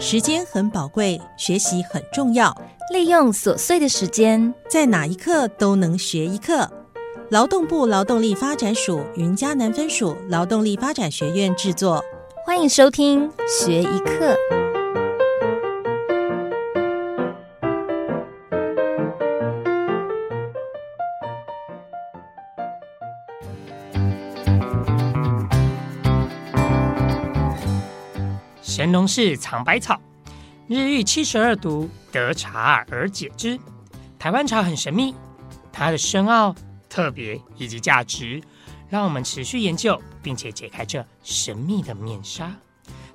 时间很宝贵，学习很重要，利用琐碎的时间，在哪一刻都能学一课。劳动部劳动力发展署云嘉南分署劳动力发展学院制作，欢迎收听学一课。神农氏尝百草，日遇七十二毒，得茶而解之。台湾茶很神秘，它的深奥、特别以及价值，让我们持续研究，并且解开这神秘的面纱。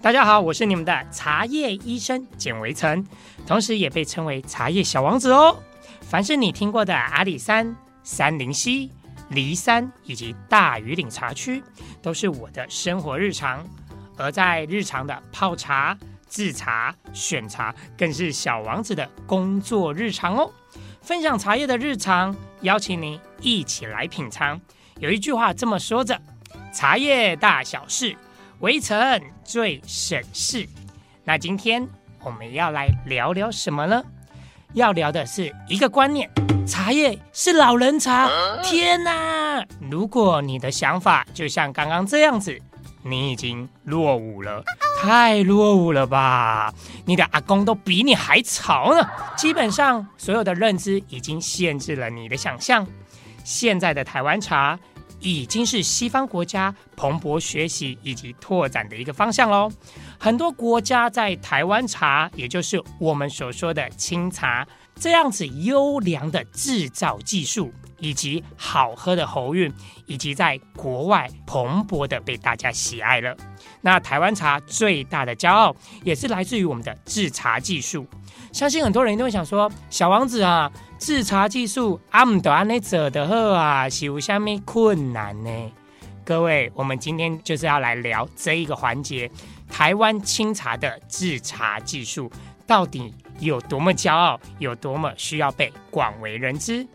大家好，我是你们的茶叶医生简维岑，同时也被称为茶叶小王子哦。凡是你听过的阿里山、三林溪、梨山以及大屿岭茶区，都是我的生活日常。而在日常的泡茶、制茶、选茶，更是小王子的工作日常哦。分享茶叶的日常，邀请您一起来品尝。有一句话这么说着：“茶叶大小事，围城最省事。”那今天我们要来聊聊什么呢？要聊的是一个观念：茶叶是老人茶。天哪！如果你的想法就像刚刚这样子。你已经落伍了，太落伍了吧！你的阿公都比你还潮呢。基本上，所有的认知已经限制了你的想象。现在的台湾茶已经是西方国家蓬勃学习以及拓展的一个方向喽。很多国家在台湾茶，也就是我们所说的清茶，这样子优良的制造技术。以及好喝的喉韵，以及在国外蓬勃的被大家喜爱了。那台湾茶最大的骄傲，也是来自于我们的制茶技术。相信很多人都会想说：“小王子啊，制茶技术阿姆德安内者的喝啊，有下面困难呢？”各位，我们今天就是要来聊这一个环节，台湾清茶的制茶技术到底有多么骄傲，有多么需要被广为人知。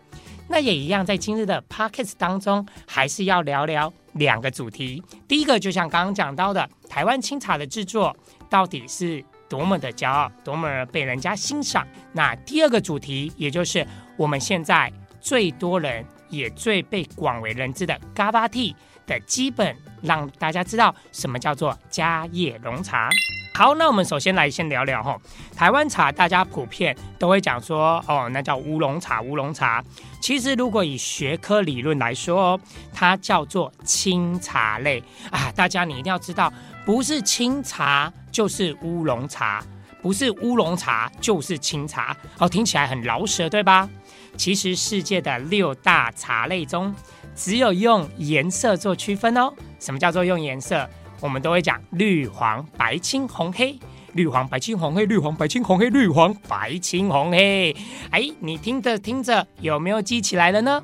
那也一样，在今日的 pockets 当中，还是要聊聊两个主题。第一个，就像刚刚讲到的，台湾清茶的制作到底是多么的骄傲，多么被人家欣赏。那第二个主题，也就是我们现在最多人也最被广为人知的 GABA Tea 的基本，让大家知道什么叫做家叶龙茶。好，那我们首先来先聊聊哈，台湾茶，大家普遍都会讲说，哦，那叫乌龙茶，乌龙茶。其实如果以学科理论来说，它叫做清茶类啊。大家你一定要知道，不是清茶就是乌龙茶，不是乌龙茶就是清茶。哦，听起来很饶舌，对吧？其实世界的六大茶类中，只有用颜色做区分哦。什么叫做用颜色？我们都会讲绿黄白青红黑，绿黄白青红黑，绿黄白青红黑，绿黄白青红黑。哎，你听着听着，有没有记起来了呢？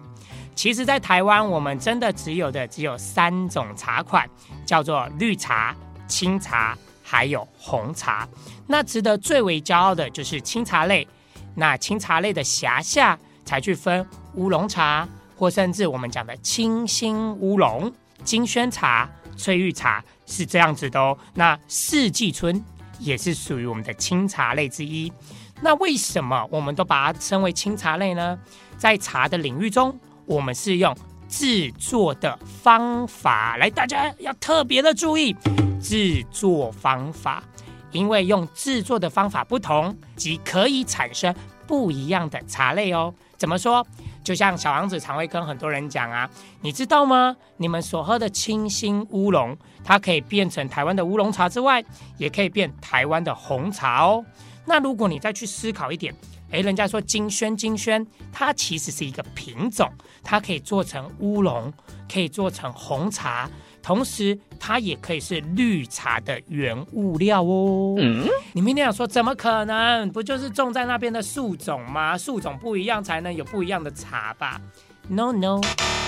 其实，在台湾，我们真的只有的只有三种茶款，叫做绿茶、清茶，还有红茶。那值得最为骄傲的就是清茶类。那清茶类的辖下，才去分乌龙茶，或甚至我们讲的清新乌龙、金萱茶、翠玉茶。是这样子的哦，那四季春也是属于我们的清茶类之一。那为什么我们都把它称为清茶类呢？在茶的领域中，我们是用制作的方法来，大家要特别的注意制作方法，因为用制作的方法不同，即可以产生不一样的茶类哦。怎么说？就像小王子常会跟很多人讲啊，你知道吗？你们所喝的清新乌龙，它可以变成台湾的乌龙茶之外，也可以变台湾的红茶哦。那如果你再去思考一点，诶，人家说金萱金萱，它其实是一个品种，它可以做成乌龙，可以做成红茶。同时，它也可以是绿茶的原物料哦。嗯，你明天想说怎么可能？不就是种在那边的树种吗？树种不一样才能有不一样的茶吧？No No，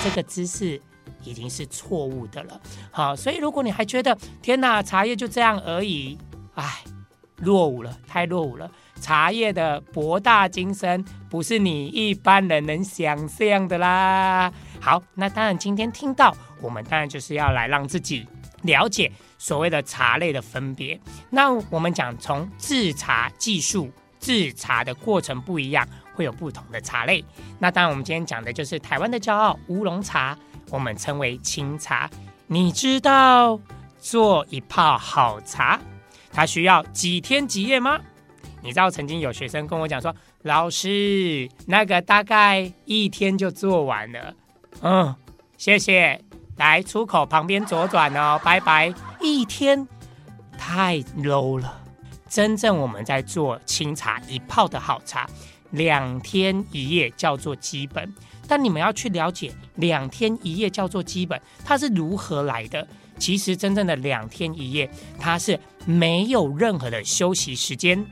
这个知识已经是错误的了。好，所以如果你还觉得天哪，茶叶就这样而已，哎，落伍了，太落伍了。茶叶的博大精深，不是你一般人能想象的啦。好，那当然今天听到。我们当然就是要来让自己了解所谓的茶类的分别。那我们讲从制茶技术、制茶的过程不一样，会有不同的茶类。那当然，我们今天讲的就是台湾的骄傲——乌龙茶，我们称为清茶。你知道做一泡好茶，它需要几天几夜吗？你知道曾经有学生跟我讲说，老师那个大概一天就做完了。嗯，谢谢。来出口旁边左转哦，拜拜。一天太 low 了。真正我们在做清茶一泡的好茶，两天一夜叫做基本。但你们要去了解，两天一夜叫做基本，它是如何来的？其实真正的两天一夜，它是没有任何的休息时间。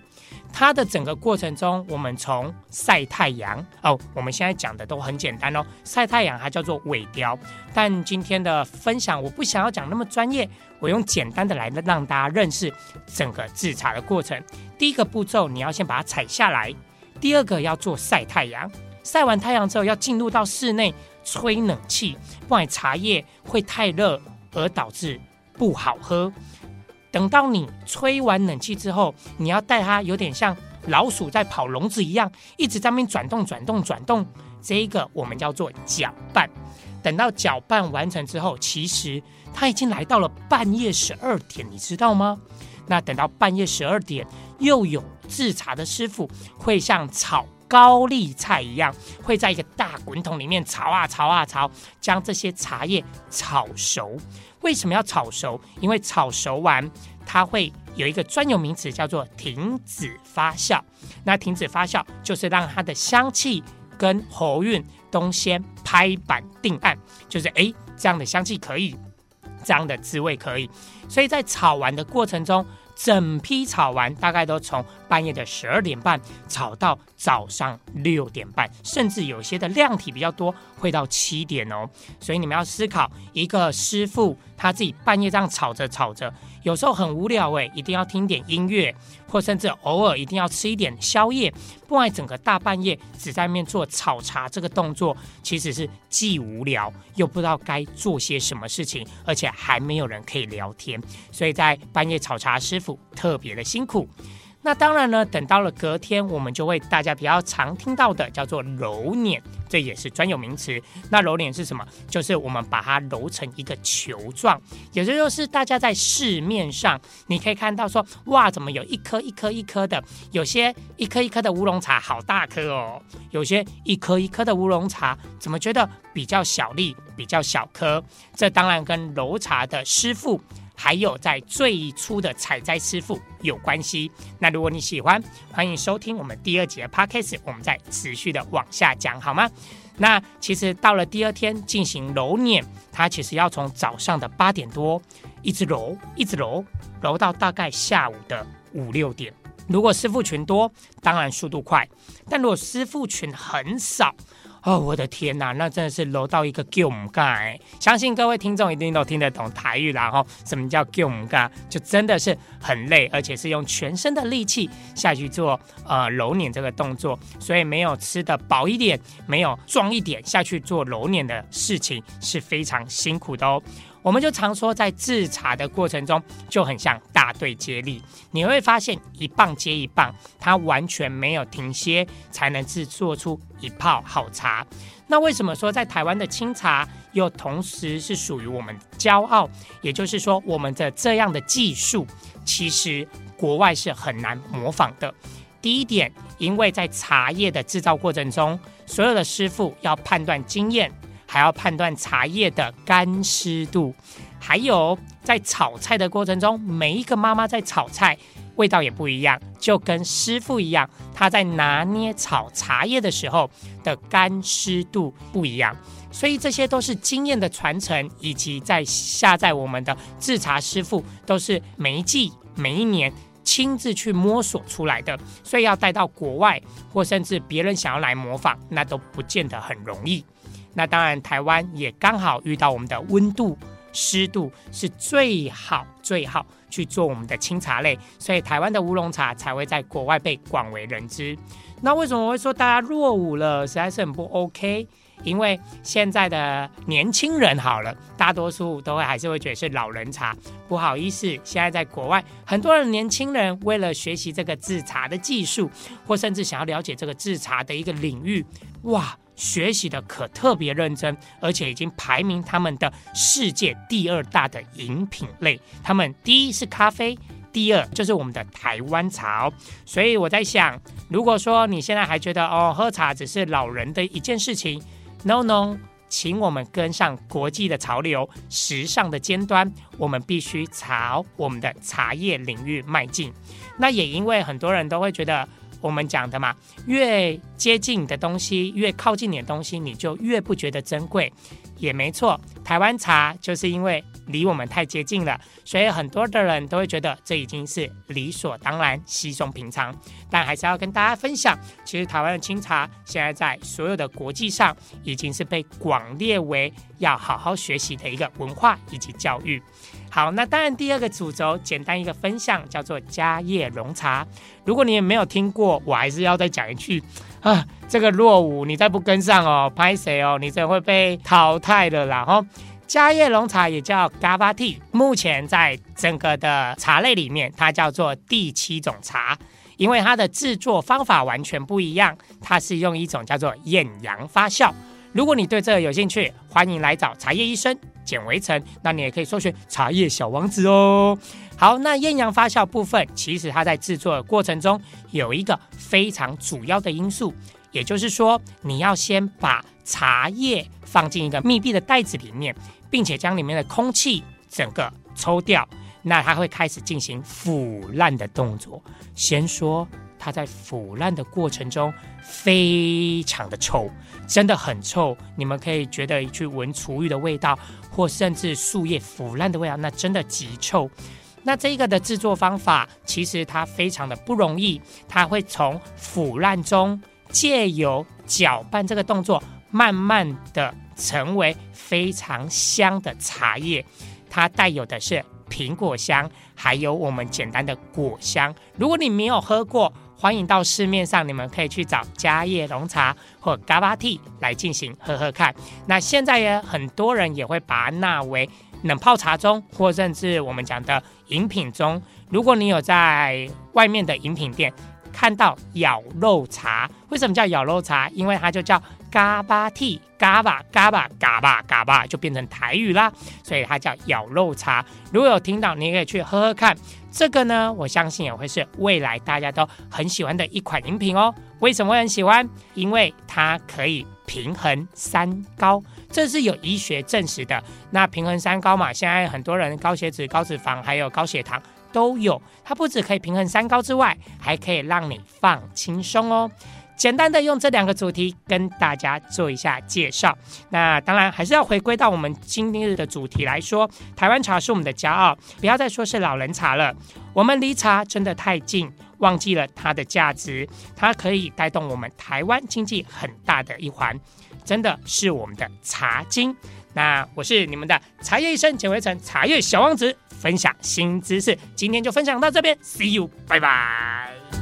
它的整个过程中，我们从晒太阳哦，我们现在讲的都很简单哦。晒太阳它叫做萎凋，但今天的分享我不想要讲那么专业，我用简单的来让大家认识整个制茶的过程。第一个步骤，你要先把它采下来；第二个要做晒太阳，晒完太阳之后要进入到室内吹冷气，不然茶叶会太热而导致不好喝。等到你吹完冷气之后，你要带它有点像老鼠在跑笼子一样，一直在那边转动、转动、转动。这一个我们叫做搅拌。等到搅拌完成之后，其实它已经来到了半夜十二点，你知道吗？那等到半夜十二点，又有制茶的师傅会像炒高丽菜一样，会在一个大滚筒里面炒啊炒啊炒，将这些茶叶炒熟。为什么要炒熟？因为炒熟完，它会有一个专有名词叫做停止发酵。那停止发酵就是让它的香气跟喉韵都先拍板定案，就是诶这样的香气可以，这样的滋味可以。所以在炒完的过程中。整批炒完，大概都从半夜的十二点半炒到早上六点半，甚至有些的量体比较多，会到七点哦。所以你们要思考，一个师傅他自己半夜这样炒着炒着。有时候很无聊哎，一定要听点音乐，或甚至偶尔一定要吃一点宵夜，不然整个大半夜只在面做炒茶这个动作，其实是既无聊又不知道该做些什么事情，而且还没有人可以聊天，所以在半夜炒茶师傅特别的辛苦。那当然呢，等到了隔天，我们就会大家比较常听到的叫做揉捻，这也是专有名词。那揉捻是什么？就是我们把它揉成一个球状，也就是大家在市面上你可以看到说，哇，怎么有一颗一颗一颗的？有些一颗一颗的乌龙茶好大颗哦，有些一颗一颗的乌龙茶怎么觉得比较小粒、比较小颗？这当然跟揉茶的师傅。还有在最初的采摘师傅有关系。那如果你喜欢，欢迎收听我们第二集的 podcast，我们再持续的往下讲，好吗？那其实到了第二天进行揉捻，它其实要从早上的八点多一直揉，一直揉，揉到大概下午的五六点。如果师傅群多，当然速度快；但如果师傅群很少，哦，我的天呐，那真的是揉到一个 g 唔干，相信各位听众一定都听得懂台语啦。哈，什么叫 g 唔干？就真的是很累，而且是用全身的力气下去做呃揉捻这个动作，所以没有吃的饱一点，没有壮一点下去做揉捻的事情是非常辛苦的哦。我们就常说，在制茶的过程中就很像大队接力，你会发现一棒接一棒，它完全没有停歇，才能制作出一泡好茶。那为什么说在台湾的清茶又同时是属于我们骄傲？也就是说，我们的这样的技术，其实国外是很难模仿的。第一点，因为在茶叶的制造过程中，所有的师傅要判断经验。还要判断茶叶的干湿度，还有在炒菜的过程中，每一个妈妈在炒菜味道也不一样，就跟师傅一样，他在拿捏炒茶叶的时候的干湿度不一样，所以这些都是经验的传承，以及在下在我们的制茶师傅都是每一季每一年亲自去摸索出来的，所以要带到国外或甚至别人想要来模仿，那都不见得很容易。那当然，台湾也刚好遇到我们的温度、湿度是最好、最好去做我们的清茶类，所以台湾的乌龙茶才会在国外被广为人知。那为什么会说大家落伍了，实在是很不 OK？因为现在的年轻人好了，大多数都会还是会觉得是老人茶。不好意思，现在在国外，很多的年轻人为了学习这个制茶的技术，或甚至想要了解这个制茶的一个领域，哇，学习的可特别认真，而且已经排名他们的世界第二大的饮品类。他们第一是咖啡。第二就是我们的台湾茶，所以我在想，如果说你现在还觉得哦，喝茶只是老人的一件事情，no no，请我们跟上国际的潮流，时尚的尖端，我们必须朝我们的茶叶领域迈进。那也因为很多人都会觉得，我们讲的嘛，越接近的东西，越靠近你的东西，你就越不觉得珍贵。也没错，台湾茶就是因为离我们太接近了，所以很多的人都会觉得这已经是理所当然、稀松平常。但还是要跟大家分享，其实台湾的清茶现在在所有的国际上已经是被广列为要好好学习的一个文化以及教育。好，那当然第二个主轴，简单一个分享，叫做家叶龙茶。如果你也没有听过，我还是要再讲一句。啊，这个落伍，你再不跟上哦，拍谁哦，你真会被淘汰的啦！哈，嘉叶龙茶也叫 Gava Tea，目前在整个的茶类里面，它叫做第七种茶，因为它的制作方法完全不一样，它是用一种叫做艳阳发酵。如果你对这个有兴趣，欢迎来找茶叶医生简维成，那你也可以搜寻茶叶小王子哦。好，那艳阳发酵部分，其实它在制作的过程中有一个非常主要的因素，也就是说，你要先把茶叶放进一个密闭的袋子里面，并且将里面的空气整个抽掉，那它会开始进行腐烂的动作。先说它在腐烂的过程中非常的臭，真的很臭，你们可以觉得去闻厨余的味道，或甚至树叶腐烂的味道，那真的极臭。那这个的制作方法，其实它非常的不容易，它会从腐烂中借由搅拌这个动作，慢慢的成为非常香的茶叶。它带有的是苹果香，还有我们简单的果香。如果你没有喝过，欢迎到市面上，你们可以去找嘉叶龙茶或 Gava Tea 来进行喝喝看。那现在也很多人也会把它纳为。冷泡茶中，或甚至我们讲的饮品中，如果你有在外面的饮品店看到咬肉茶，为什么叫咬肉茶？因为它就叫嘎巴替嘎巴嘎巴嘎巴嘎巴，就变成台语啦，所以它叫咬肉茶。如果有听到，你可以去喝喝看。这个呢，我相信也会是未来大家都很喜欢的一款饮品哦。为什么会很喜欢？因为它可以平衡三高。这是有医学证实的。那平衡三高嘛，现在很多人高血脂、高脂肪还有高血糖都有。它不止可以平衡三高之外，还可以让你放轻松哦。简单的用这两个主题跟大家做一下介绍。那当然还是要回归到我们今日的主题来说，台湾茶是我们的骄傲，不要再说是老人茶了。我们离茶真的太近，忘记了它的价值。它可以带动我们台湾经济很大的一环。真的是我们的茶经，那我是你们的茶叶医生简维成，茶叶小王子，分享新知识，今天就分享到这边，See you，拜拜。